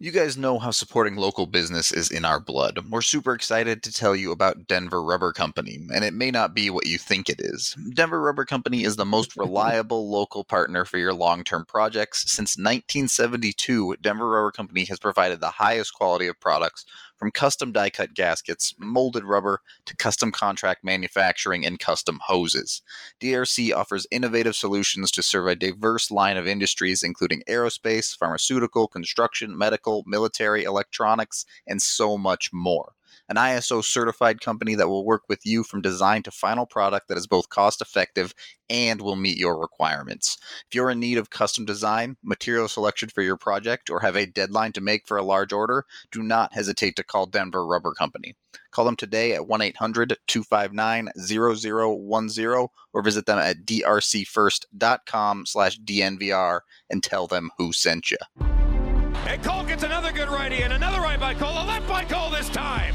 You guys know how supporting local business is in our blood. We're super excited to tell you about Denver Rubber Company, and it may not be what you think it is. Denver Rubber Company is the most reliable local partner for your long term projects. Since 1972, Denver Rubber Company has provided the highest quality of products from custom die cut gaskets, molded rubber, to custom contract manufacturing and custom hoses. DRC offers innovative solutions to serve a diverse line of industries, including aerospace, pharmaceutical, construction, medical, military, electronics, and so much more an ISO certified company that will work with you from design to final product that is both cost effective and will meet your requirements. If you're in need of custom design, material selection for your project, or have a deadline to make for a large order, do not hesitate to call Denver Rubber Company. Call them today at 1 800 259 0010 or visit them at drcfirst.com slash DNVR and tell them who sent you. And Cole gets another good righty and another right by Cole, a left by Cole this time.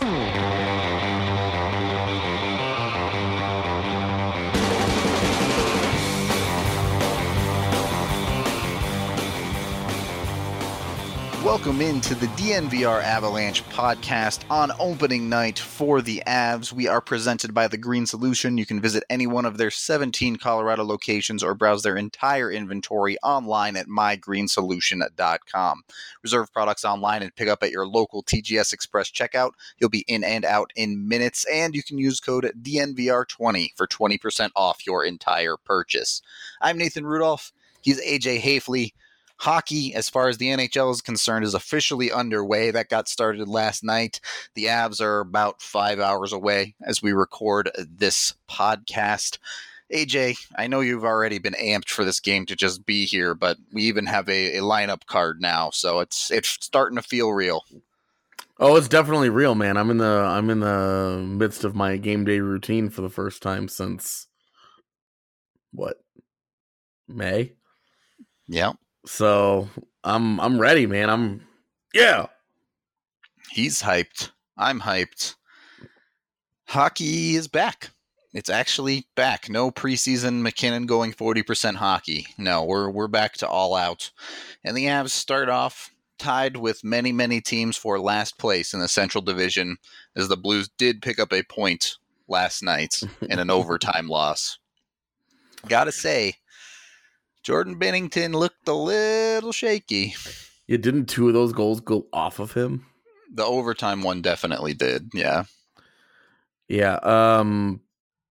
ハハハハ。Welcome into the DNVR Avalanche podcast on opening night for the Avs. We are presented by The Green Solution. You can visit any one of their 17 Colorado locations or browse their entire inventory online at mygreensolution.com. Reserve products online and pick up at your local TGS Express checkout. You'll be in and out in minutes, and you can use code DNVR20 for 20% off your entire purchase. I'm Nathan Rudolph. He's AJ Haefele. Hockey, as far as the NHL is concerned, is officially underway. That got started last night. The Avs are about five hours away as we record this podcast. AJ, I know you've already been amped for this game to just be here, but we even have a, a lineup card now, so it's it's starting to feel real. Oh, it's definitely real, man. I'm in the I'm in the midst of my game day routine for the first time since what May. Yeah. So I'm I'm ready, man. I'm yeah. He's hyped. I'm hyped. Hockey is back. It's actually back. No preseason MacKinnon going 40% hockey. No, we're we're back to all out. And the Avs start off tied with many, many teams for last place in the Central Division, as the Blues did pick up a point last night in an overtime loss. Gotta say, Jordan Binnington looked a little shaky. Yeah, didn't two of those goals go off of him? The overtime one definitely did. Yeah. Yeah. Um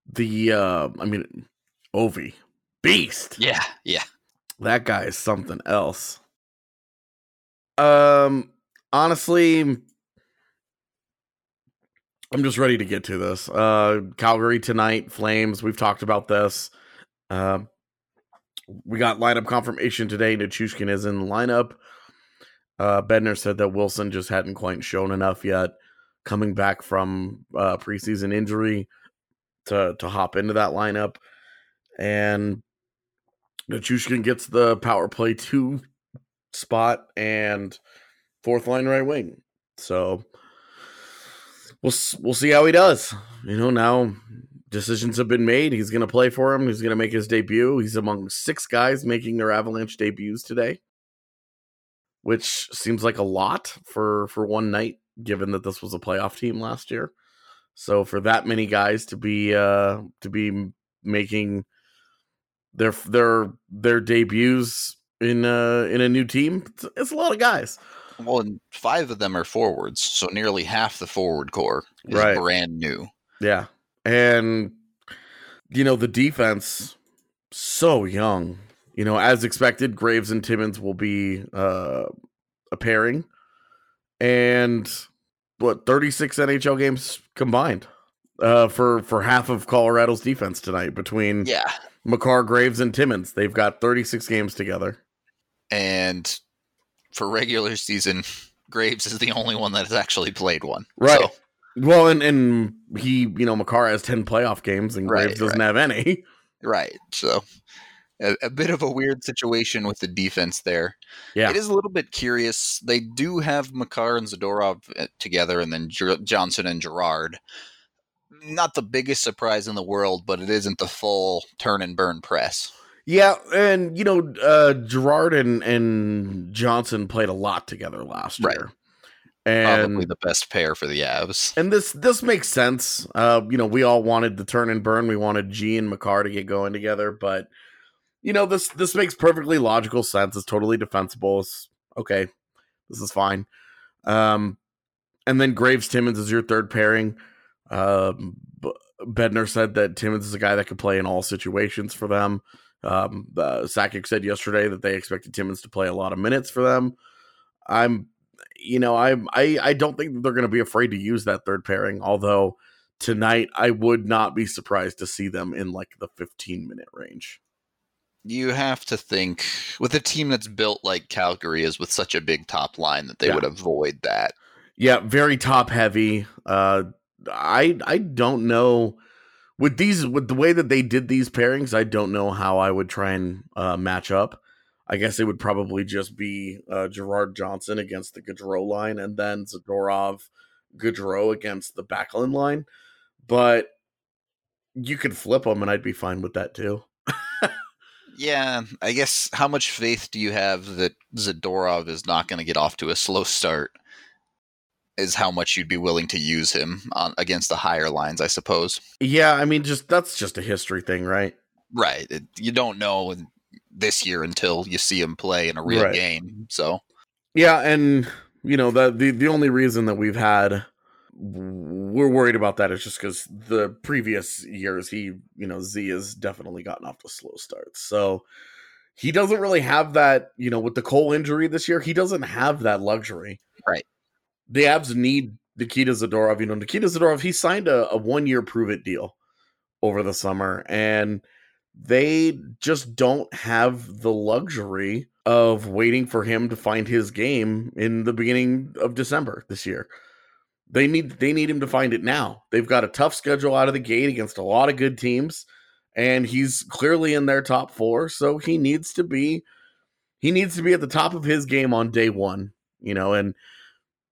the uh I mean Ovi. Beast. Yeah, yeah. That guy is something else. Um honestly I'm just ready to get to this. Uh Calgary tonight, Flames, we've talked about this. Uh, we got lineup confirmation today. Nichushkin is in the lineup. Uh, Bednar said that Wilson just hadn't quite shown enough yet, coming back from uh, preseason injury to to hop into that lineup. And Nichushkin gets the power play two spot and fourth line right wing. So we'll we'll see how he does. You know, now decisions have been made. He's going to play for him. He's going to make his debut. He's among six guys making their Avalanche debuts today, which seems like a lot for for one night, given that this was a playoff team last year. So for that many guys to be uh to be making their their their debuts in uh in a new team, it's, it's a lot of guys. Well, and five of them are forwards, so nearly half the forward core is Right. brand new. Yeah. And you know, the defense so young. You know, as expected, Graves and Timmins will be uh a pairing. And what, 36 NHL games combined uh for for half of Colorado's defense tonight between Yeah. Makar, Graves and Timmins. They've got 36 games together. And for regular season, Graves is the only one that has actually played one. Right. So, Well, and and he, you know, Makar has ten playoff games, and Right, Graves doesn't right. have any. right. So a, a bit of a weird situation with the defense there. Yeah. It is a little bit curious. They do have Makar and Zadorov uh, together, and then Ger- Johnson and Girard. Not the biggest surprise in the world, but it isn't the full turn and burn press. Yeah, and you know, uh Girard and and Johnson played a lot together last Right. year, and Probably the best pair for the Avs. and this this makes sense. Uh, you know, we all wanted the turn and burn. We wanted G and Makar to get going together, but you know, this this makes perfectly logical sense. It's totally defensible. It's okay. This is fine. Um, and then Graves Timmins is your third pairing. Um, B- Bednar said that Timmins is a guy that could play in all situations for them. Um, uh, Sakic said yesterday that they expected Timmins to play a lot of minutes for them. I'm, you know, I'm, I, I don't think they're going to be afraid to use that third pairing. Although tonight, I would not be surprised to see them in like the 15 minute range. You have to think with a team that's built like Calgary is with such a big top line that they Yeah. would avoid that. Yeah, very top heavy. Uh, I, I don't know with these with the way that they did these pairings. I don't know how I would try and uh, match up. I guess it would probably just be uh, Girard Johnson against the Gaudreau line, and then Zadorov, Gaudreau against the Backlund line. But you could flip them, and I'd be fine with that too. Yeah, I guess how much faith do you have that Zadorov is not going to get off to a slow start? Is how much you'd be willing to use him on against the higher lines, I suppose. Yeah, I mean, just that's just a history thing, right? Right. It, you don't know this year until you see him play in a real Right. game. So Yeah, and you know the the the only reason that we've had we're worried about that is just because the previous years he you know Z has definitely gotten off to slow starts, so he doesn't really have that you know with the Cole injury this year he doesn't have that luxury. Right. The Avs need Nikita Zadorov. You know Nikita Zadorov he signed a, a one year prove it deal over the summer and they just don't have the luxury of waiting for him to find his game in the beginning of December this year. They need they need him to find it now. They've got a tough schedule out of the gate against a lot of good teams and he's clearly in their top 4, so he needs to be he needs to be at the top of his game on day 1, you know, and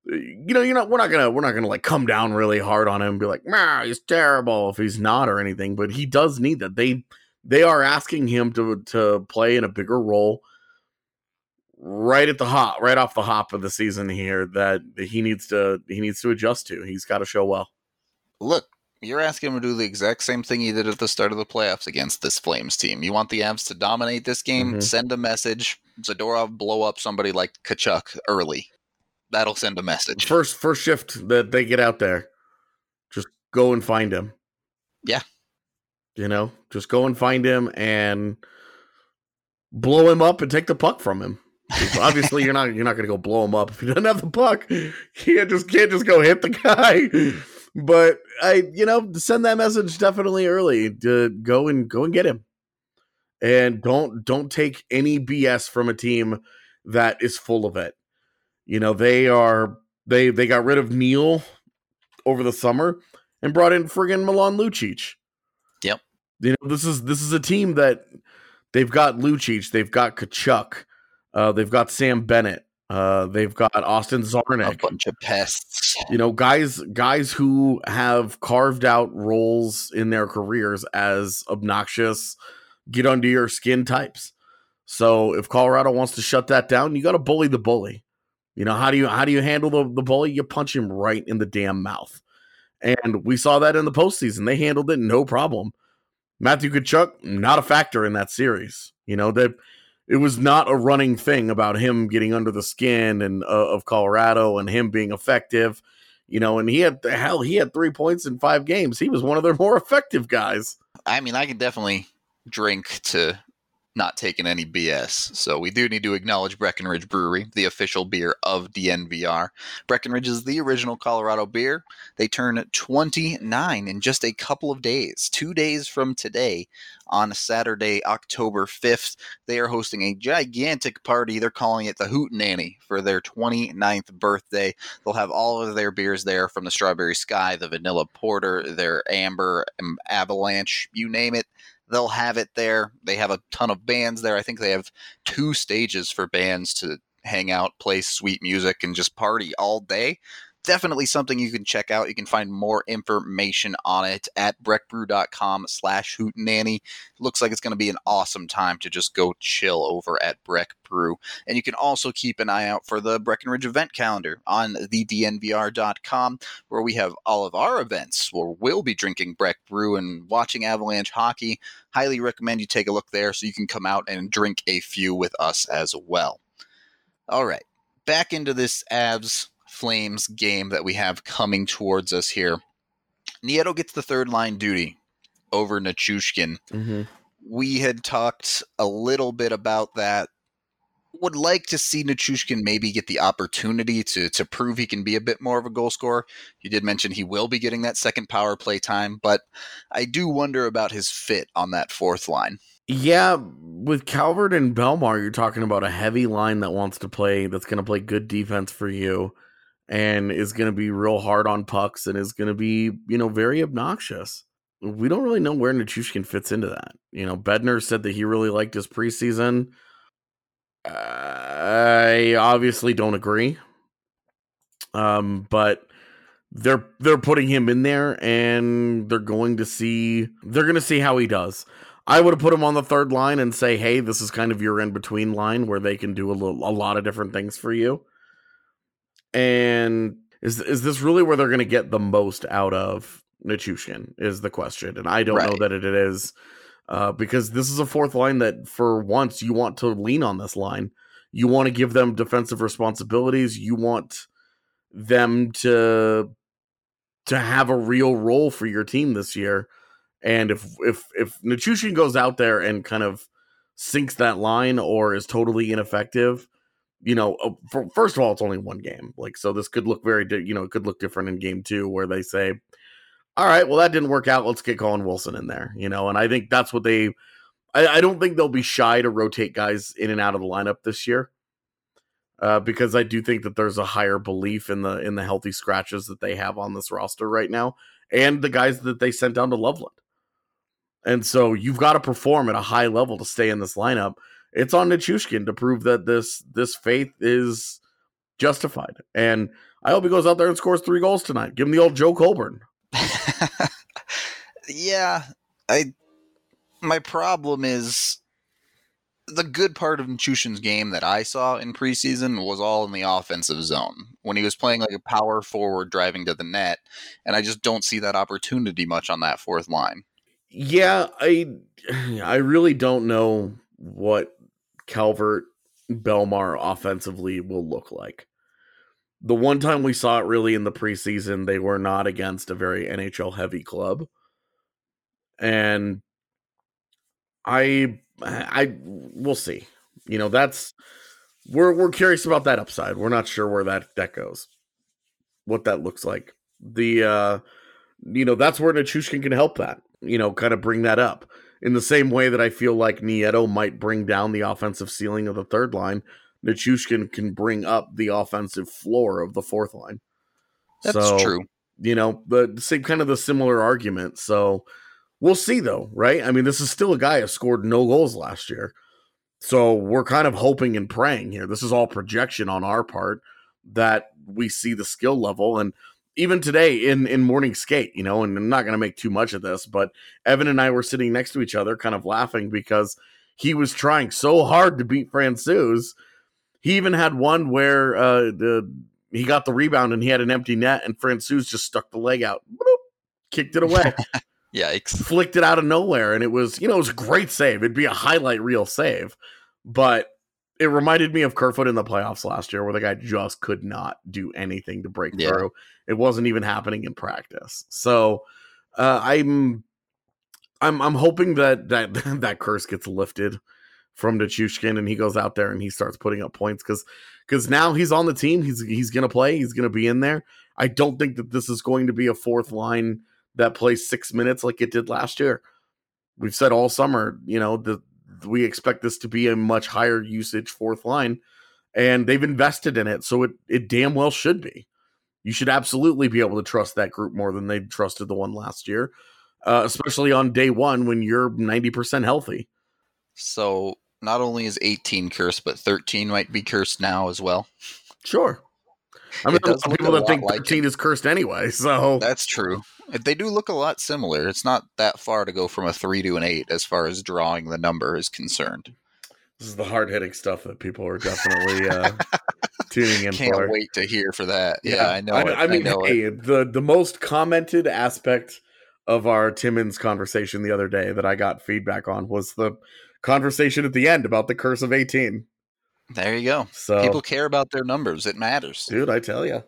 you know, you're not we're not to we're not to like come down really hard on him and be like, "Nah, he's terrible" if he's not or anything, but he does need that. They they are asking him to to play in a bigger role right at the hop right off the hop of the season here that he needs to he needs to adjust to he's got to show well look, you're asking him to do the exact same thing he did at the start of the playoffs against this Flames team. You want the Avs to dominate this game? Mhm. Send a message. Zadorov blow up somebody like Tkachuk early. That'll send a message. first first shift that they get out there just go and find him Yeah. You know just go and find him and blow him up and take the puck from him. obviously you're not you're not gonna go blow him up if he doesn't have the puck can't just can't just go hit the guy but i you know send that message definitely early to go and go and get him and don't don't take any bs from a team that is full of it you know they are they they got rid of neal over the summer and brought in friggin milan lucic. You know this is this is a team that they've got lucic they've got tkachuk uh, they've got Sam Bennett. Uh, they've got Austin Czarnik, a bunch of pests. You know, guys, guys who have carved out roles in their careers as obnoxious, get under your skin types. So if Colorado wants to shut that down, you got to bully the bully. You know how do you how do you handle the, the bully? You punch him right in the damn mouth. And we saw that in the postseason. They handled it no problem. Matthew Tkachuk, not a factor in that series. You know that it was not a running thing about him getting under the skin and uh, of Colorado and him being effective. You know, and he had hell, he had three points in five games. He was one of their more effective guys. I mean, I can definitely drink to not taking any BS. So we do need to acknowledge Breckenridge Brewery, the official beer of DNVR. Breckenridge is the original Colorado beer. They turn 29 in just a couple of days, two days from today, on Saturday, October 5th. They are hosting a gigantic party. They're calling it the Hoot Nanny for their 29th birthday. They'll have all of their beers there from the Strawberry Sky, the Vanilla Porter, their Amber, um, Avalanche, you name it they'll have it there. They have a ton of bands there. I think they have two stages for bands to hang out, play sweet music, and just party all day definitely something you can check out. You can find more information on it at breckbrew.com slash hootenanny. Looks like it's going to be an awesome time to just go chill over at Breck Brew. And you can also keep an eye out for the Breckenridge event calendar on thednvr.com where we have all of our events where we'll be drinking Breck Brew and watching Avalanche hockey. Highly recommend you take a look there so you can come out and drink a few with us as well. All right, back into this Avs Flames game that we have coming towards us here. Nieto gets the third line duty over Nichushkin. Mm-hmm. We had talked a little bit about that. Would like to see Nichushkin maybe get the opportunity to to prove he can be a bit more of a goal scorer. You did mention he will be getting that second power play time, but I do wonder about his fit on that fourth line. Yeah, with Calvert and Bellemare, you're talking about a heavy line that wants to play, that's going to play good defense for you and is going to be real hard on pucks and is going to be, you know, very obnoxious. We don't really know where Nichushkin fits into that. You know, Bednar said that he really liked his preseason. I obviously don't agree. Um, but they're they're putting him in there and they're going to see they're going to see how he does. I would have put him on the third line and say, "Hey, this is kind of your in between line where they can do a little, a lot of different things for you." And is is this really where they're going to get the most out of Nichushkin? Is the question, and I don't right. know that it is uh, because this is a fourth line that for once you want to lean on this line. You want to give them defensive responsibilities. You want them to to have a real role for your team this year. And if if if Nichushkin goes out there and kind of sinks that line or is totally ineffective, you know, uh, for, first of all, it's only one game. Like, so this could look very, di- you know, it could look different in game two where they say, all right, well, that didn't work out. Let's get Colin Wilson in there, you know, and I think that's what they, I, I don't think they'll be shy to rotate guys in and out of the lineup this year. Uh, because I do think that there's a higher belief in the in the healthy scratches that they have on this roster right now, and the guys that they sent down to Loveland. And so you've got to perform at a high level to stay in this lineup it's on Nichushkin to prove that this this faith is justified. And I hope he goes out there and scores three goals tonight. Give him the old Joe Colborne. yeah, I. My problem is the good part of Nichushkin's game that I saw in preseason was all in the offensive zone when he was playing like a power forward driving to the net, and I just don't see that opportunity much on that fourth line. Yeah, I I really don't know what Calvert, Bellemare offensively will look like. The one time we saw it really in the preseason, they were not against a very NHL heavy club. And I I we'll see. You know, that's we're we're curious about that upside. We're not sure where that that goes. What that looks like. The uh you know, that's where Nichushkin can help that. You know, kind of bring that up in the same way that I feel like Nieto might bring down the offensive ceiling of the third line, Nichushkin can bring up the offensive floor of the fourth line. That's so, true. You know, the same kind of the similar argument. So we'll see though, right? I mean, this is still a guy who scored no goals last year. So we're kind of hoping and praying here. This is all projection on our part that we see the skill level and even today in in morning skate, you know, and I'm not going to make too much of this, but Evan and I were sitting next to each other, kind of laughing because he was trying so hard to beat Francouz. He even had one where uh, the he got the rebound and he had an empty net, and Francouz just stuck the leg out, kicked it away. Yikes! Flicked it out of nowhere, and it was you know it was a great save. It'd be a highlight reel save, but it reminded me of Kerfoot in the playoffs last year, where the guy just could not do anything to break yeah. through. It wasn't even happening in practice. So uh, I'm I'm I'm hoping that that that curse gets lifted from Nichushkin, and he goes out there and he starts putting up points because because now he's on the team. He's he's gonna play. He's gonna be in there. I don't think that this is going to be a fourth line that plays six minutes like it did last year. We've said all summer, you know, that we expect this to be a much higher usage fourth line, and they've invested in it, so it it damn well should be. You should absolutely be able to trust that group more than they trusted the one last year, uh, especially on day one when you're ninety percent healthy. So not only is 18 cursed, but 13 might be cursed now as well. Sure. I mean, there's some people that think like 13 it. is cursed anyway, so that's true. They do look a lot similar. It's not that far to go from a three to an eight as far as drawing the number is concerned. This is the hard hitting stuff that people are definitely uh, tuning in for. I Can't for. wait to hear for that. Yeah, yeah I know. I, I mean, I know hey, the the most commented aspect of our Timmins conversation the other day that I got feedback on was the conversation at the end about the curse of 18. There you go. So people care about their numbers. It matters. Dude, I tell you.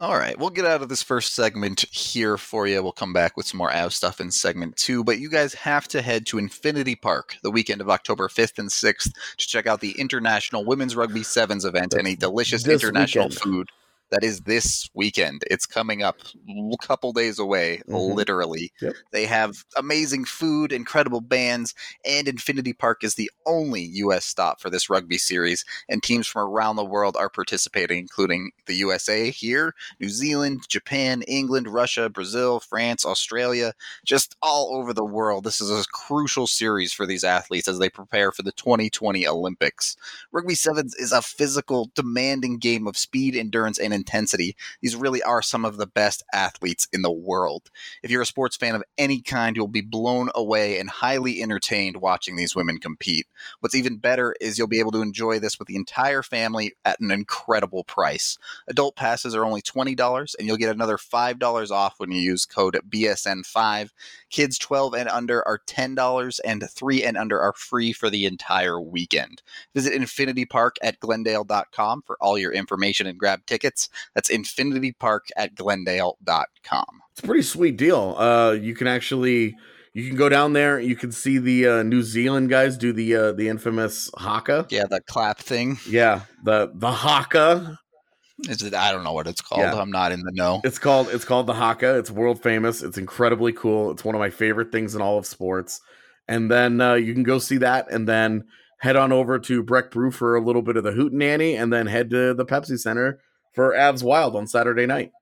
All right, we'll get out of this first segment here for you. We'll come back with some more AV stuff in segment two, but you guys have to head to Infinity Park the weekend of October 5th and 6th to check out the International Women's Rugby Sevens event and a delicious international weekend. food that is this weekend. It's coming up a couple days away, mm-hmm. literally. Yep. They have amazing food, incredible bands, and Infinity Park is the only U.S. stop for this rugby series. And teams from around the world are participating, including the USA here, New Zealand, Japan, England, Russia, Brazil, France, Australia, just all over the world. This is a crucial series for these athletes as they prepare for the 2020 Olympics. Rugby Sevens is a physical, demanding game of speed, endurance, and intensity. These really are some of the best athletes in the world. If you're a sports fan of any kind, you'll be blown away and highly entertained watching these women compete. What's even better is you'll be able to enjoy this with the entire family at an incredible price. Adult passes are only $20 and you'll get another $5 off when you use code BSN5. Kids 12 and under are $10 and 3 and under are free for the entire weekend. Visit Infinity Park at glendale.com for all your information and grab tickets. That's Infinity Park at glendale.com. It's a pretty sweet deal. Uh, you can actually you can go down there. You can see the uh, New Zealand guys do the uh, the infamous haka. Yeah, the clap thing. Yeah, the the haka. Is it? I don't know what it's called. Yeah. I'm not in the know. It's called it's called the haka. It's world famous. It's incredibly cool. It's one of my favorite things in all of sports. And then uh, you can go see that, and then head on over to Breck Brew for a little bit of the hoot hootenanny, and then head to the Pepsi Center for Avs Wild on Saturday night.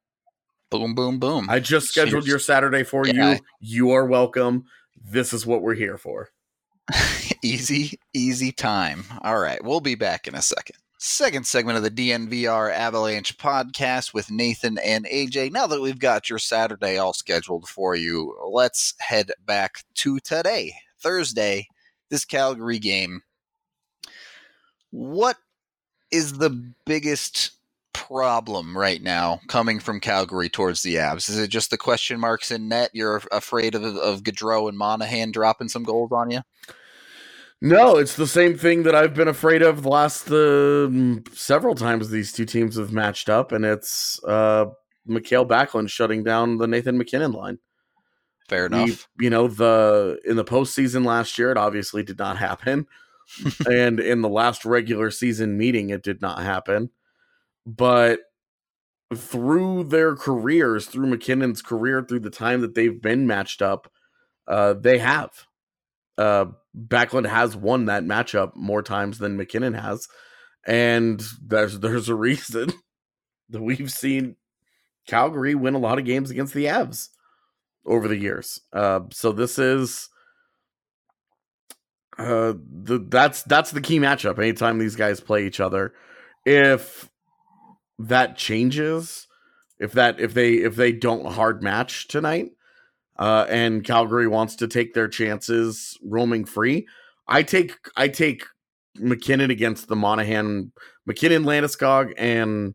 Boom, boom, boom. I just scheduled Cheers. your Saturday for yeah. you. You are welcome. This is what we're here for. easy, easy time. All right. We'll be back in a second. Second segment of the DNVR Avalanche podcast with Nathan and AJ. Now that we've got your Saturday all scheduled for you, let's head back to today, Thursday, this Calgary game. What is the biggest problem right now coming from Calgary towards the Abs? Is it just the question marks in net? You're afraid of of Gaudreau and Monahan dropping some goals on you? No, it's the same thing that I've been afraid of the last uh, several times these two teams have matched up, and it's uh, Mikael Backlund shutting down the Nathan MacKinnon line. Fair enough. We, you know the in the postseason last year, it obviously did not happen, and in the last regular season meeting, it did not happen but through their careers, through MacKinnon's career, through the time that they've been matched up, uh, they have. Uh, Backlund has won that matchup more times than MacKinnon has, and there's there's a reason that we've seen Calgary win a lot of games against the Avs over the years. Uh, so this is uh, the that's that's the key matchup. Anytime these guys play each other, if that changes if that if they if they don't hard match tonight uh and Calgary wants to take their chances roaming free I take I take MacKinnon against the Monahan MacKinnon Landeskog and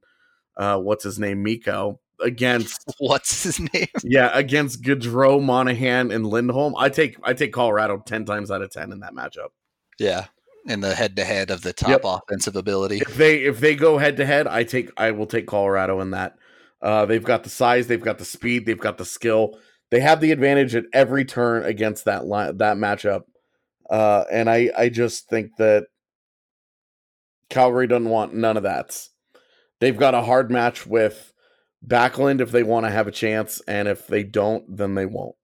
uh what's his name Mikko against what's his name? Yeah against Gaudreau Monahan and Lindholm. I take I take Colorado 10 times out of 10 in that matchup. Yeah in the head to head of the top yep. offensive ability. If they if they go head to head, I take I will take Colorado in that. Uh, they've got the size, they've got the speed, they've got the skill. They have the advantage at every turn against that line, that matchup. Uh, and I, I just think that Calgary doesn't want none of that. They've got a hard match with Backlund if they want to have a chance, and if they don't, then they won't.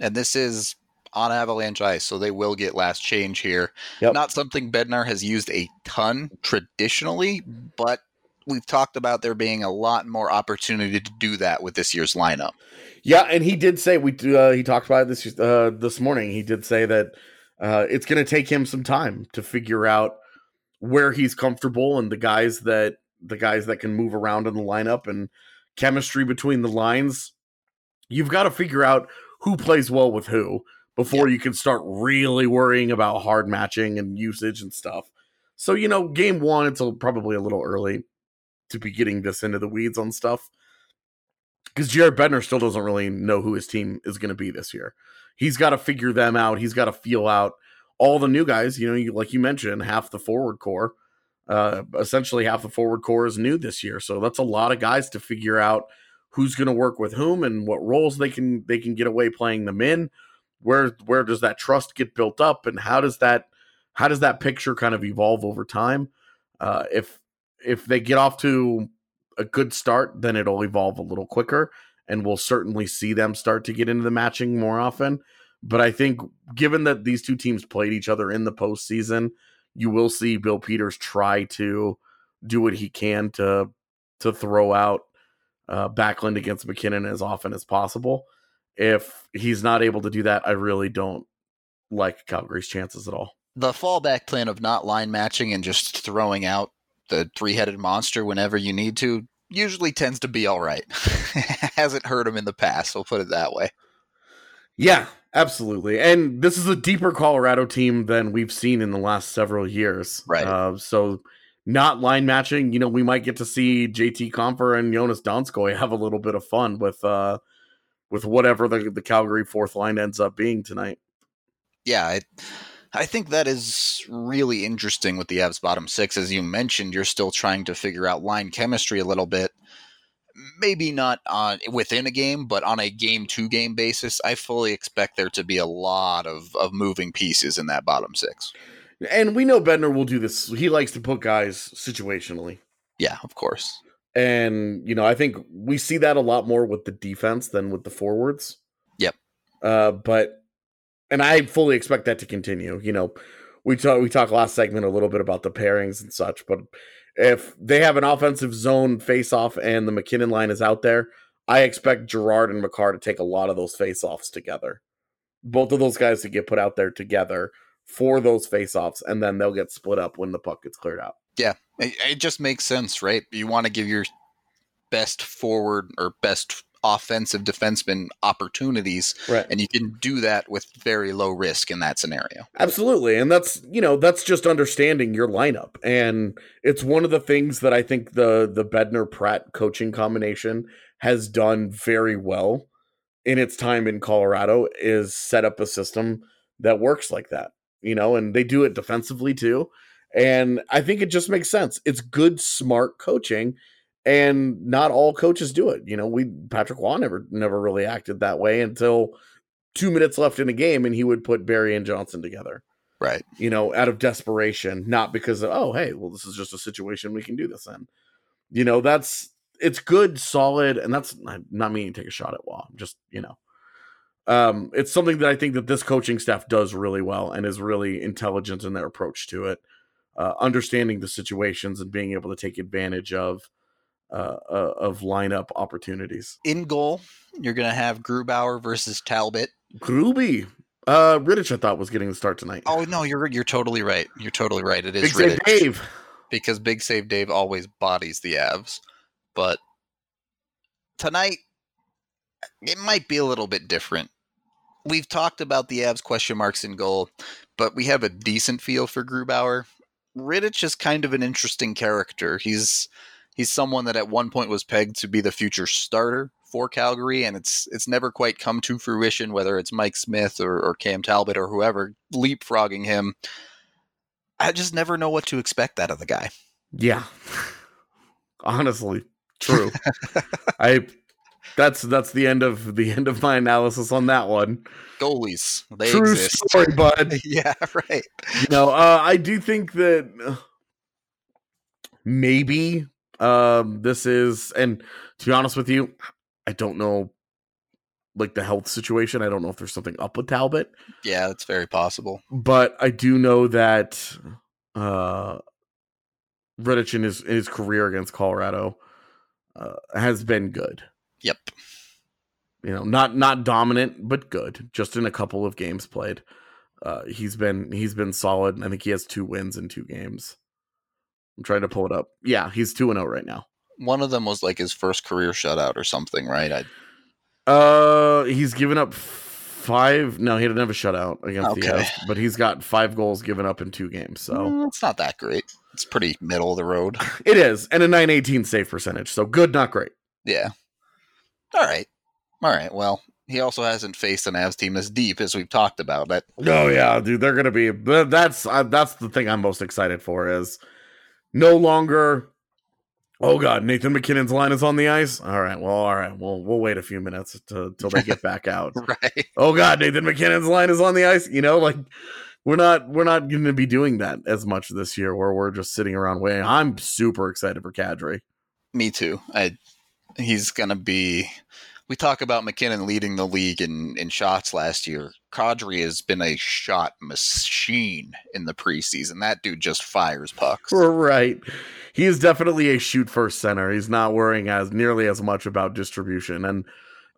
And this is on Avalanche ice, so they will get last change here. Yep. Not something Bednar has used a ton traditionally, but we've talked about there being a lot more opportunity to do that with this year's lineup. Yeah, and he did say we uh, he talked about this uh, this morning. He did say that uh, it's going to take him some time to figure out where he's comfortable and the guys that the guys that can move around in the lineup and chemistry between the lines. You've got to figure out who plays well with who before you can start really worrying about hard matching and usage and stuff. So, you know, game one, it's a, probably a little early to be getting this into the weeds on stuff because Jared Bednar still doesn't really know who his team is going to be this year. He's got to figure them out. He's got to feel out all the new guys. You know, you, like you mentioned, half the forward core, uh, essentially half the forward core is new this year. So that's a lot of guys to figure out who's going to work with whom and what roles they can they can get away playing them in. Where where does that trust get built up, and how does that how does that picture kind of evolve over time? Uh, if if they get off to a good start, then it'll evolve a little quicker, and we'll certainly see them start to get into the matching more often. But I think, given that these two teams played each other in the postseason, you will see Bill Peters try to do what he can to to throw out uh, Backlund against MacKinnon as often as possible. If he's not able to do that, I really don't like Calgary's chances at all. The fallback plan of not line matching and just throwing out the three headed monster whenever you need to usually tends to be all right. Hasn't hurt him in the past, we'll put it that way. Yeah, absolutely. And this is a deeper Colorado team than we've seen in the last several years. Right. Uh, so not line matching, you know, we might get to see JT Compher and Joonas Donskoi have a little bit of fun with uh with whatever the, the Calgary fourth line ends up being tonight. Yeah, I, I think that is really interesting with the Avs bottom six. As you mentioned, you're still trying to figure out line chemistry a little bit. Maybe not on within a game, but on a game to game basis, I fully expect there to be a lot of, of moving pieces in that bottom six. And we know Bednar will do this. He likes to put guys situationally. Yeah, of course. And, you know, I think we see that a lot more with the defense than with the forwards. Yep. Uh, but, and I fully expect that to continue. You know, we talked we talked last segment a little bit about the pairings and such, but if they have an offensive zone face off and the MacKinnon line is out there, I expect Girard and Makar to take a lot of those face offs together. Both of those guys to get put out there together for those face offs, and then they'll get split up when the puck gets cleared out. Yeah, it, it just makes sense, right? You want to give your best forward or best offensive defenseman opportunities, Right. and you can do that with very low risk in that scenario. Absolutely. And that's, you know, that's just understanding your lineup. And it's one of the things that I think the the Bednar Pratt coaching combination has done very well in its time in Colorado is set up a system that works like that. You know, and they do it defensively too. And I think it just makes sense. It's good, smart coaching. And not all coaches do it. You know, we Patrick Roy never never really acted that way until two minutes left in a game and he would put Barrie and Johnson together, Right. you know, out of desperation, not because of, oh, hey, well, this is just a situation we can do this in. You know, that's it's good, solid, and that's I'm not meaning to take a shot at Waugh. Just, you know. Um, it's something that I think that this coaching staff does really well and is really intelligent in their approach to it. Uh, understanding the situations and being able to take advantage of uh, uh, of lineup opportunities. In goal, you're going to have Grubauer versus Talbot. Gruby. Uh Rittich I thought was getting the start tonight. Oh no, you're you're totally right. You're totally right. It is Big save Dave. because Big Save Dave always bodies the Avs, but tonight it might be a little bit different. We've talked about the Avs question marks in goal, but we have a decent feel for Grubauer. Rittich is kind of an interesting character. He's he's someone that at one point was pegged to be the future starter for Calgary, and it's it's never quite come to fruition. Whether it's Mike Smith or, or Cam Talbot or whoever leapfrogging him, I just never know what to expect out of the guy. Yeah. Honestly, true. I that's that's the end of the end of my analysis on that one. Goalies, they True exist. story, bud. yeah, right. you know, uh, I do think that maybe um, this is, and to be honest with you, I don't know, like the health situation. I don't know if there's something up with Talbot, Yeah, that's very possible. but I do know that uh, Rittich in his in his career against Colorado uh, has been good. Yep. You know, not not dominant, but good. Just in a couple of games played, uh, he's been he's been solid. I think he has two wins in two games. I'm trying to pull it up. Yeah, he's two and zero right now. One of them was like his first career shutout or something, right? I, Uh, he's given up five. No, he didn't have a shutout against the Okay. Avs, but he's got five goals given up in two games. So Mm, it's not that great. It's pretty middle of the road. it is, and a 918 save percentage. So good, not great. Yeah. All right. All right. Well, he also hasn't faced an Avs team as deep as we've talked about. That Oh yeah, dude, they're gonna be. That's uh, that's the thing I'm most excited for is no longer. Oh god, Nathan MacKinnon's line is on the ice. All right, well, all right, we'll we'll wait a few minutes to, till they get back out. right. Oh god, Nathan MacKinnon's line is on the ice. You know, like we're not we're not going to be doing that as much this year, where we're just sitting around waiting. I'm super excited for Kadri. Me too. I he's gonna be. We talk about MacKinnon leading the league in in shots last year. Kadri has been a shot machine in the preseason. That dude just fires pucks. Right. He is definitely a shoot first center. He's not worrying as nearly as much about distribution. And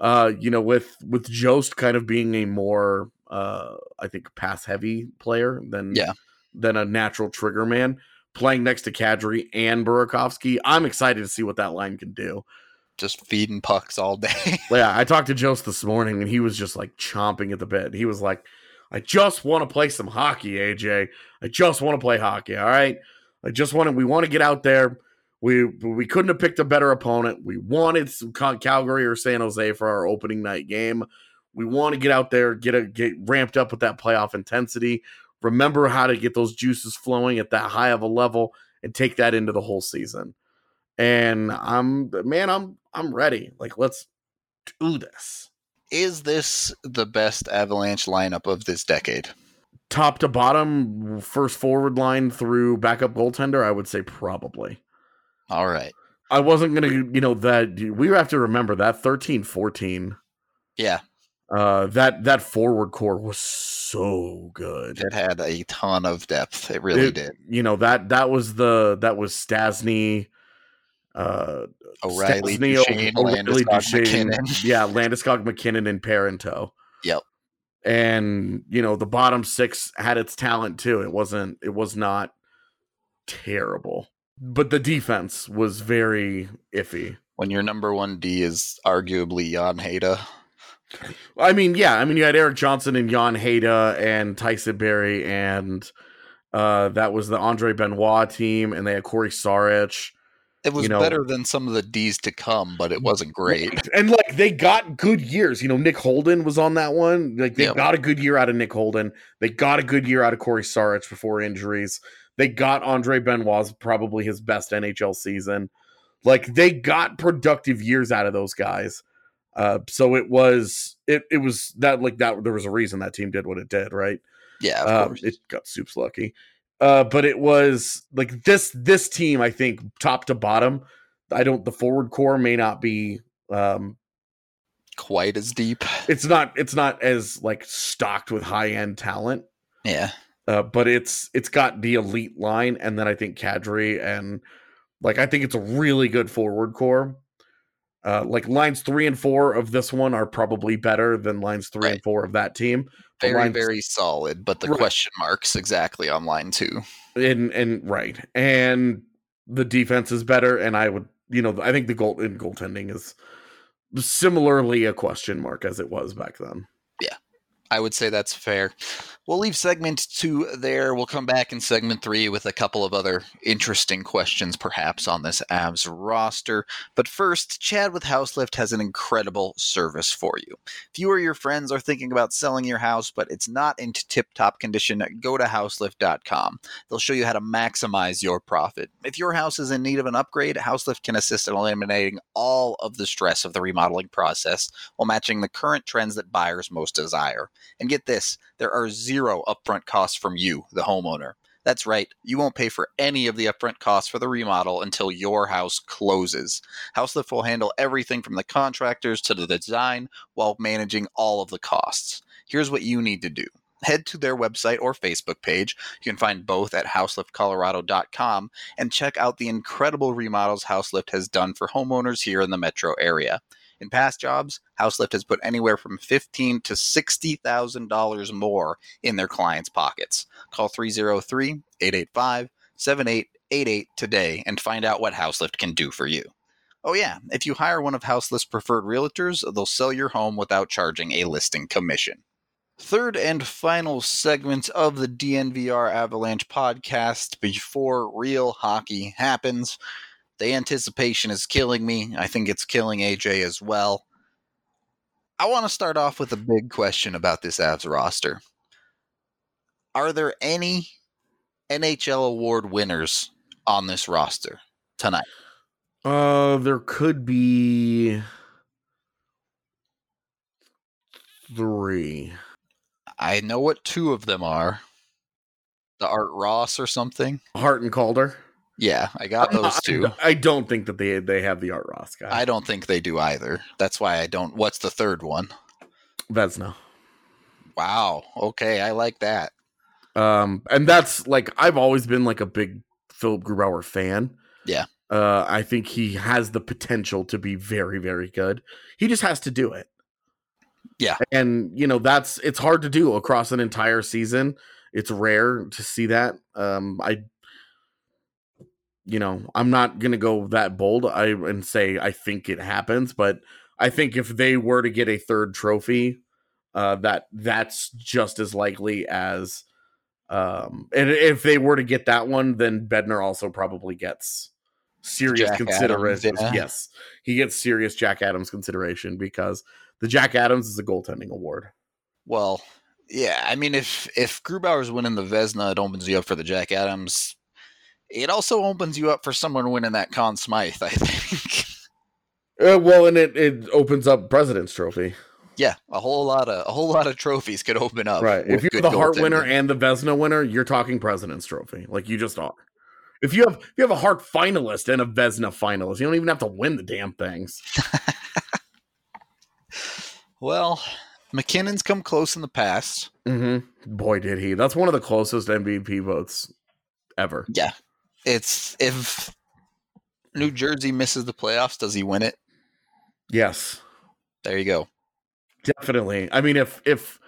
uh, you know, with with Jost kind of being a more uh I think pass heavy player than Yeah. than a natural trigger man, playing next to Kadri and Burakovsky, I'm excited to see what that line can do. Just feeding pucks all day. Yeah, I talked to Jost this morning and he was just like chomping at the bit. He was like, I just want to play some hockey, AJ. I just want to play hockey. All right. I just want to, we want to get out there. We we couldn't have picked a better opponent. We wanted some Cal- Calgary or San Jose for our opening night game. We want to get out there, get a get ramped up with that playoff intensity. Remember how to get those juices flowing at that high of a level and take that into the whole season. And I'm man, I'm I'm ready. Like let's do this. Is this the best Avalanche lineup of this decade? Top to bottom, first forward line through backup goaltender, I would say probably. All right. I wasn't going to, you know, that we have to remember that 13 14, Yeah, uh, that, that forward core was so good. it had a ton of depth. It really It- did. You know, that, that was the, that was Stastny, uh, O'Reilly, Stastny, Duchesne, O'Reilly, Landeskog, Duchesne, MacKinnon. yeah, Landeskog, MacKinnon, and Parenteau. Yep. And you know the bottom six had its talent too. It wasn't. It was not terrible, but the defense was very iffy. When your number one D is arguably Jan Hejda. I mean, yeah. I mean, you had Erik Johnson and Jan Hejda and Tyson Barrie, and uh, that was the Andre Benoit team, and they had Cory Sarich. It was You know- better than some of the D's to come, but it wasn't great. And like they got good years. You know, Nick Holden was on that one. Like they Yep. got a good year out of Nick Holden. They got a good year out of Cory Sarich before injuries. They got Andre Benoit's probably his best NHL season. Like they got productive years out of those guys. Uh, so it was it it was that like that there was a reason that team did what it did, right? Yeah, of Um, course. it got soups lucky. Uh, but it was like this this team, I think, top to bottom. I don't the forward core may not be um Quite as deep. it's not it's not as like stocked with high end talent. Yeah. Uh, but it's it's got the elite line, and then I think Kadri and like I think it's a really good forward core. Uh, like lines three and four of this one are probably better than lines three and four of that team. But Very, lines- very solid, but the Right. question marks exactly on line two. and and right and the defense is better and i would you know i think the goal in goaltending is similarly a question mark as it was back then I would say that's fair. We'll leave segment two there. We'll come back in segment three with a couple of other interesting questions, perhaps, on this Avs roster. But first, Chad with Houselift has an incredible service for you. If you or your friends are thinking about selling your house, but it's not in tip top condition, go to houselift.com. They'll show you how to maximize your profit. If your house is in need of an upgrade, Houselift can assist in eliminating all of the stress of the remodeling process while matching the current trends that buyers most desire. And get this there are zero upfront costs from you, the homeowner. That's right, you won't pay for any of the upfront costs for the remodel until your house closes. Houselift will handle everything from the contractors to the design while managing all of the costs. Here's what you need to do head to their website or Facebook page. You can find both at houseliftcolorado.com and check out the incredible remodels Houselift has done for homeowners here in the metro area. In past jobs, Houselift has put anywhere from fifteen to sixty thousand dollars more in their clients' pockets. Call 303-885-7888 today and find out what Houselift can do for you. Oh yeah, if you hire one of Houselift's preferred realtors, they'll sell your home without charging a listing commission. Third and final segment of the DNVR Avalanche podcast before real hockey happens. The anticipation is killing me. I think it's killing AJ as well. I want to start off with a big question about this Avs roster. Are there any NHL award winners on this roster tonight? Uh, there could be three. I know what two of them are. The Art Ross or something. Hart and Calder. Yeah, I got those two. I, don't think that they they have the Art Ross guy. I don't think they do either. That's why I don't. What's the third one? Vezina. Wow. Okay, I like that. Um, and that's like I've always been like a big Philipp Grubauer fan. Yeah. Uh, I think he has the potential to be very, very good. He just has to do it. Yeah. And you know, that's it's hard to do across an entire season. It's rare to see that. Um, I you know, I'm not gonna go that bold I and say I think it happens, but I think if they were to get a third trophy, uh, that that's just as likely as um and if they were to get that one, then Bednar also probably gets serious Jack consideration. Adams, yeah. Yes. He gets serious Jack Adams consideration because the Jack Adams is a goaltending award. Well, yeah. I mean, if if Grubauer's winning the Vezina, it opens you up for the Jack Adams. It also opens you up for someone winning that Conn Smythe. I think. Uh, well, and it, it opens up President's Trophy. yeah, a whole lot of a whole lot of trophies could open up. right. If you're the Hart winner and the Vezina winner, you're talking President's Trophy. Like you just are. If you have if you have a Hart finalist and a Vezina finalist, you don't even have to win the damn things. well, MacKinnon's come close in the past. Mm-hmm. Boy, did he! That's one of the closest MVP votes ever. Yeah, it's if New Jersey misses the playoffs, does he win it? Yes, There you go. definitely. I mean, if if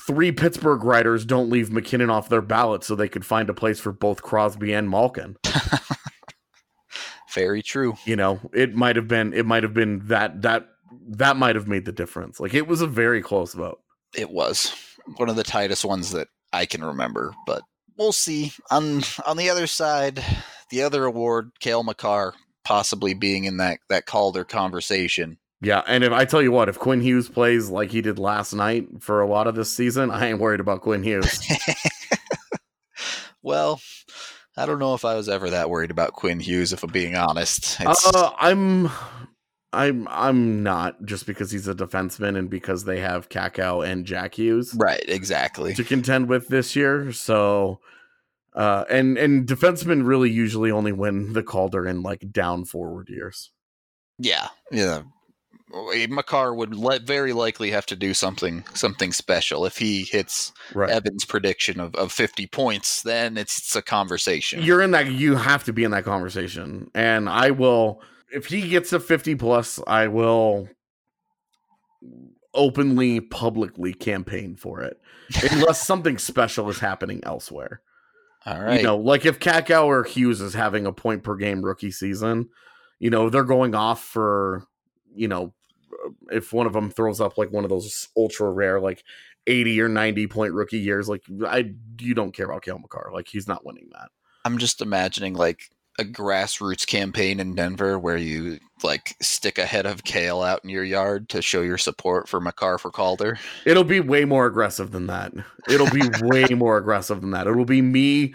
three Pittsburgh writers don't leave MacKinnon off their ballot so they could find a place for both Crosby and Malkin, Very true. you know, it might have been it might have been that that that might have made the difference. Like it was a very close vote. It was one of the tightest ones that I can remember, but we'll see. On on the other side, the other award, Cale Makar, possibly being in that that Calder conversation. Yeah, and if I tell you what, if Quinn Hughes plays like he did last night for a lot of this season, I ain't worried about Quinn Hughes. well, I don't know if I was ever that worried about Quinn Hughes, if I'm being honest. Uh, I'm, I'm, I'm not just because he's a defenseman and because they have Kakko and Jack Hughes right, exactly. to contend with this year. So, uh, and and defensemen really usually only win the Calder in like down forward years. Yeah, yeah. Makar would le- very likely have to do something something special if he hits Right. Evan's prediction of, of 50 points. Then it's, it's a conversation. You're in that. You have to be in that conversation, and I will. If he gets a 50 plus, I will openly, publicly campaign for it, unless something special is happening elsewhere. All right. You know, like if Kakko or Hughes is having a point per game rookie season, you know, they're going off for, you know, uh, if one of them throws up like one of those ultra rare like 80 or 90 point rookie years, like I you don't care about Cale Makar. Like he's not winning that. I'm just imagining like a grassroots campaign in Denver where you like stick a head of kale out in your yard to show your support for Makar for Calder. It'll be way more aggressive than that. It'll be way more aggressive than that. It'll be me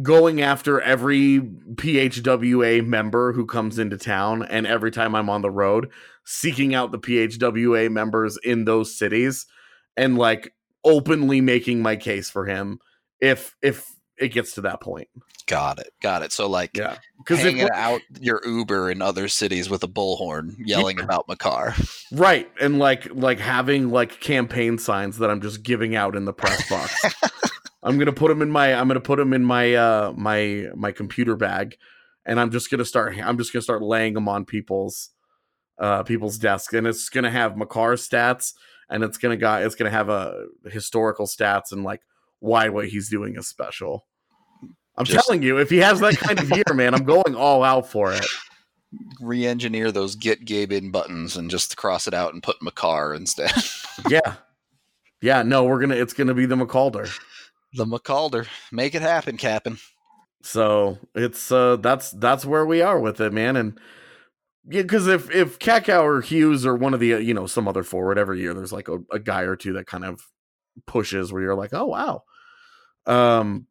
going after every PHWA member who comes into town and every time I'm on the road seeking out the PHWA members in those cities and like openly making my case for him if if it gets to that point. Got it. Got it. So like Yeah. Because hanging if, out your Uber in other cities with a bullhorn yelling Yeah. about Makar. right and like like having like campaign signs that I'm just giving out in the press box. I'm gonna put them in my. I'm gonna put them in my uh my my computer bag, and I'm just gonna start. I'm just gonna start laying them on people's uh people's desks, and it's gonna have Makar stats, and it's gonna got it's gonna have a historical stats and like why what he's doing is special. I'm Just- telling you, if he has that kind of year, man, I'm going all out for it. Re-engineer those get Gabe in buttons and just cross it out and put Makar instead. Yeah, yeah. No, we're gonna. It's gonna be the McCalder. the McCalder. Make it happen, Captain. So it's uh that's that's where we are with it, man. And yeah, because if if Kakko or Hughes or one of the uh, you know some other forward every year, there's like a, a guy or two that kind of pushes where you're like, oh wow. Um,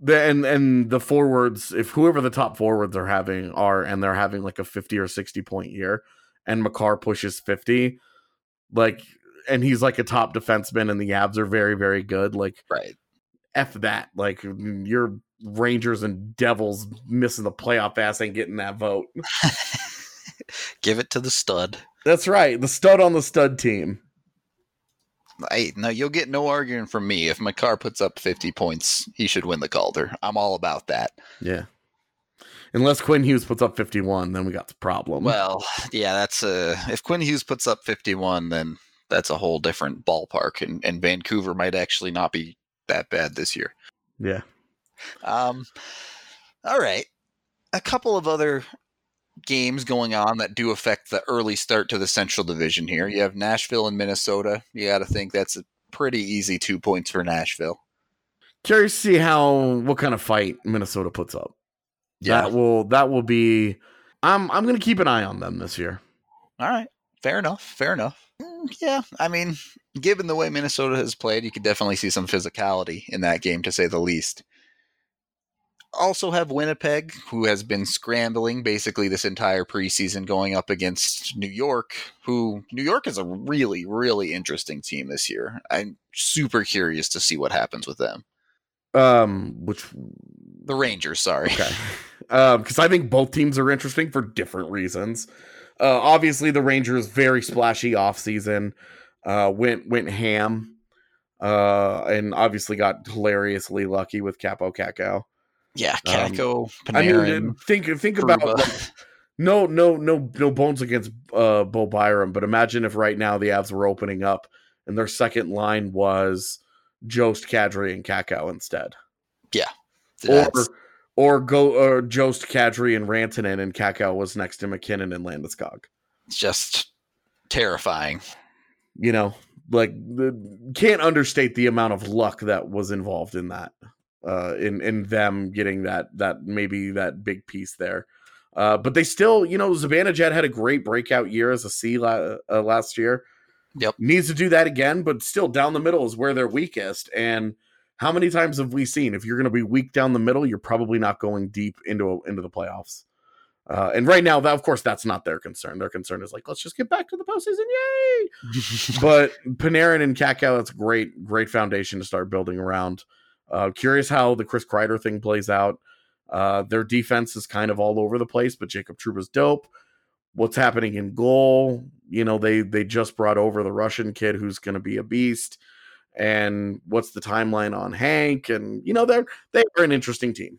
the and and the forwards, if whoever the top forwards are having are and they're having like a 50 or 60 point year, and Makar pushes 50, like, and he's like a top defenseman, and the Avs are very very good, like Right. F that. Like your Rangers and Devils missing the playoff ass ain't getting that vote. Give it to the stud. That's right. The stud on the stud team. Hey, no, you'll get no arguing from me. If Makar puts up 50 points, he should win the Calder. I'm all about that. Yeah. Unless Quinn Hughes puts up 51, then we got the problem. Well, yeah, that's uh if Quinn Hughes puts up 51, then that's a whole different ballpark, and, and Vancouver might actually not be that bad this year. yeah. Um, all right, a couple of other games going on that do affect the early start to the Central Division here. You have Nashville and Minnesota. You got to think that's a pretty easy two points for Nashville. Curious to see how what kind of fight Minnesota puts up. Yeah. That will that will be I'm I'm gonna keep an eye on them this year. All right. Fair enough. Fair enough. Mm, Yeah. I mean, given the way Minnesota has played, you could definitely see some physicality in that game, to say the least. Also, have Winnipeg, who has been scrambling basically this entire preseason going up against New York, who New York is a really, really interesting team this year. I'm super curious to see what happens with them. Um which The Rangers, sorry. Okay. Um, because I think both teams are interesting for different reasons. Uh, obviously, the Rangers very splashy offseason, uh, went went ham, uh, and obviously got hilariously lucky with Kaapo Kakko. Yeah, Um, Kakko, I mean, Panarin, think think about like, no no no no bones against uh, Bo Byram, but imagine if right now the Avs were opening up and their second line was Jost Kadri and Kakko instead Yeah. or That's- or go or Jost Kadri and Rantanen and Kakko was next to MacKinnon and Landeskog. It's just terrifying. You know, like the, can't understate the amount of luck that was involved in that. Uh, in in them getting that that maybe that big piece there. Uh, but they still, you know, Zibanejad had a great breakout year as a C la- uh, last year. Yep. Needs to do that again, but still down the middle is where they're weakest. And how many times have we seen if you're going to be weak down the middle, you're probably not going deep into into the playoffs. Uh, and right now, that of course, that's not their concern. Their concern is like, let's just get back to the postseason, yay! but Panarin and Kakko, that's great, great foundation to start building around. Uh, curious how the Chris Kreider thing plays out. Uh, their defense is kind of all over the place, but Jacob Trouba's dope. What's happening in goal? You know, they they just brought over the Russian kid who's going to be a beast. And what's the timeline on Hank? And you know, they're they are an interesting team.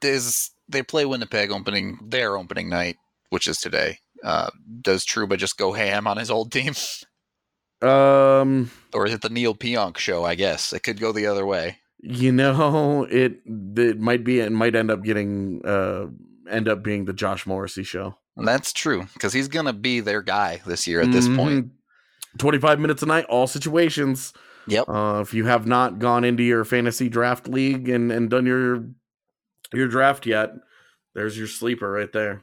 Does they play Winnipeg opening their opening night, which is today? Uh, does Truba just go ham on his old team, Um, or is it the Neal Pionk show? I guess it could go the other way. you know, it it might be it might end up getting uh end up being the Josh Morrissey show. That's true because he's gonna be their guy this year at this point. Mhm. 25 minutes a night, all situations. Yep. Uh, if you have not gone into your fantasy draft league and, and done your your draft yet, there's your sleeper right there.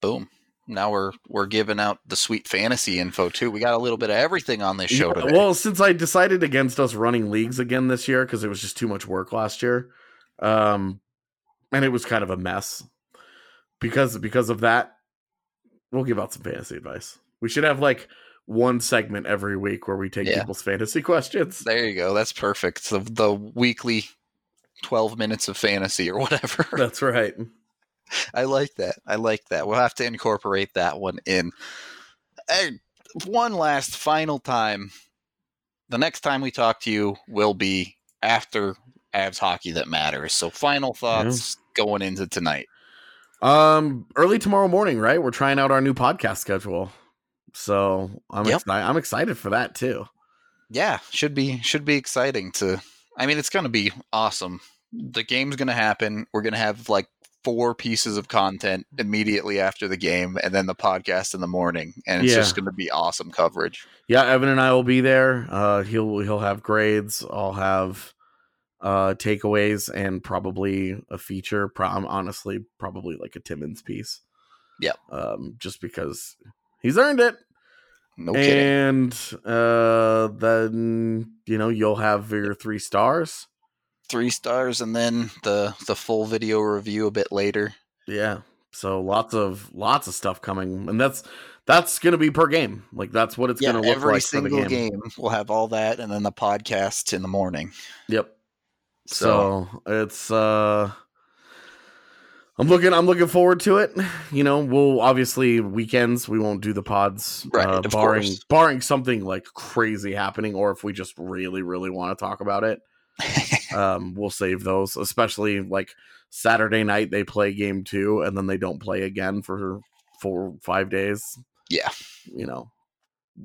Boom. Now we're we're giving out the sweet fantasy info too. We got a little bit of everything on this show Yeah, today. Well, since I decided against us running leagues again this year because it was just too much work last year, um, and it was kind of a mess because because of that. We'll give out some fantasy advice. We should have like one segment every week where we take Yeah. people's fantasy questions. there you go. That's perfect. So the weekly twelve minutes of fantasy or whatever. That's right. I like that. I like that. We'll have to incorporate that one in. Hey, one last final time. The next time we talk to you will be after Avs hockey that matters. So final thoughts going into tonight. Um, early tomorrow morning, right? We're trying out our new podcast schedule, so I'm Yep. excited. I'm excited for that too. Yeah, should be should be exciting to I mean it's going to be awesome. The game's going to happen. We're going to have like four pieces of content immediately after the game and then the podcast in the morning and it's Yeah. just going to be awesome coverage. Yeah, Evan and I will be there. Uh, he'll he'll have grades. I'll have uh takeaways and probably a feature. Pro- honestly probably like a Timmins piece. yeah Um, just because he's earned it. No kidding. and uh, then you know you'll have your three stars. Three stars and then the the full video review a bit later Yeah. So lots of lots of stuff coming, and that's that's gonna be per game. Like that's what it's yeah gonna look every like for the single game. game. we'll have all that and then the podcast in the morning Yep. so, So it's uh I'm looking I'm looking forward to it. You know, we'll obviously weekends we won't do the pods Right, uh, barring course. barring something like crazy happening or if we just really really want to talk about it. Um we'll save those, especially like Saturday night they play game 2 and then they don't play again for 4 5 days. Yeah. You know.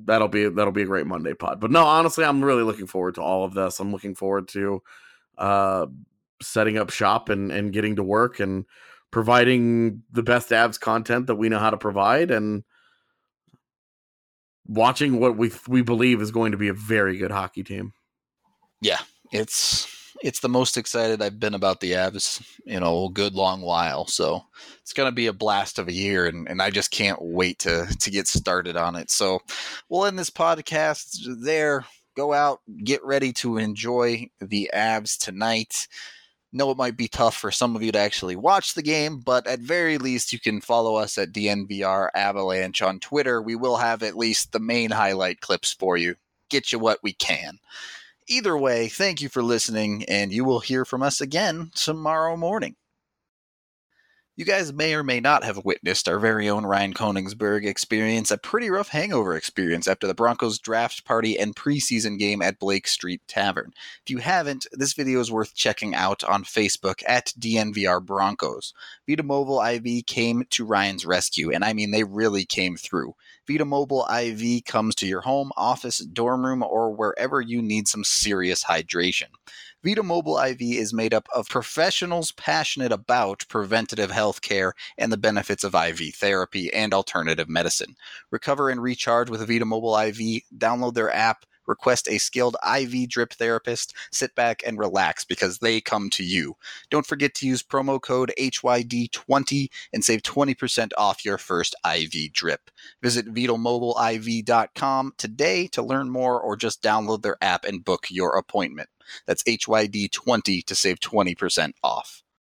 That'll be that'll be a great Monday pod. But no, honestly, I'm really looking forward to all of this. I'm looking forward to uh setting up shop and and getting to work and providing the best Avs content that we know how to provide and watching what we we believe is going to be a very good hockey team. yeah it's it's the most excited i've been about the avs in a good long while so it's going to be a blast of a year and, and i just can't wait to to get started on it so we'll end this podcast there go out get ready to enjoy the avs tonight know it might be tough for some of you to actually watch the game, but at very least you can follow us at DNVR Avalanche on Twitter. We will have at least the main highlight clips for you. Get you what we can. Either way, thank you for listening, and you will hear from us again tomorrow morning. You guys may or may not have witnessed our very own Ryan Koenigsberg experience a pretty rough hangover experience after the Broncos draft party and preseason game at Blake Street Tavern. If you haven't, this video is worth checking out on Facebook at DNVR Broncos. Vita Mobile IV came to Ryan's rescue, and I mean they really came through. Vita Mobile IV comes to your home, office, dorm room, or wherever you need some serious hydration. Vita Mobile IV is made up of professionals passionate about preventative health care and the benefits of IV therapy and alternative medicine. Recover and recharge with Vita Mobile IV. Download their app, request a skilled IV drip therapist, sit back and relax because they come to you. Don't forget to use promo code HYD20 and save 20% off your first IV drip. Visit VitaMobileIV.com today to learn more or just download their app and book your appointment. That's HYD20 to save 20% off.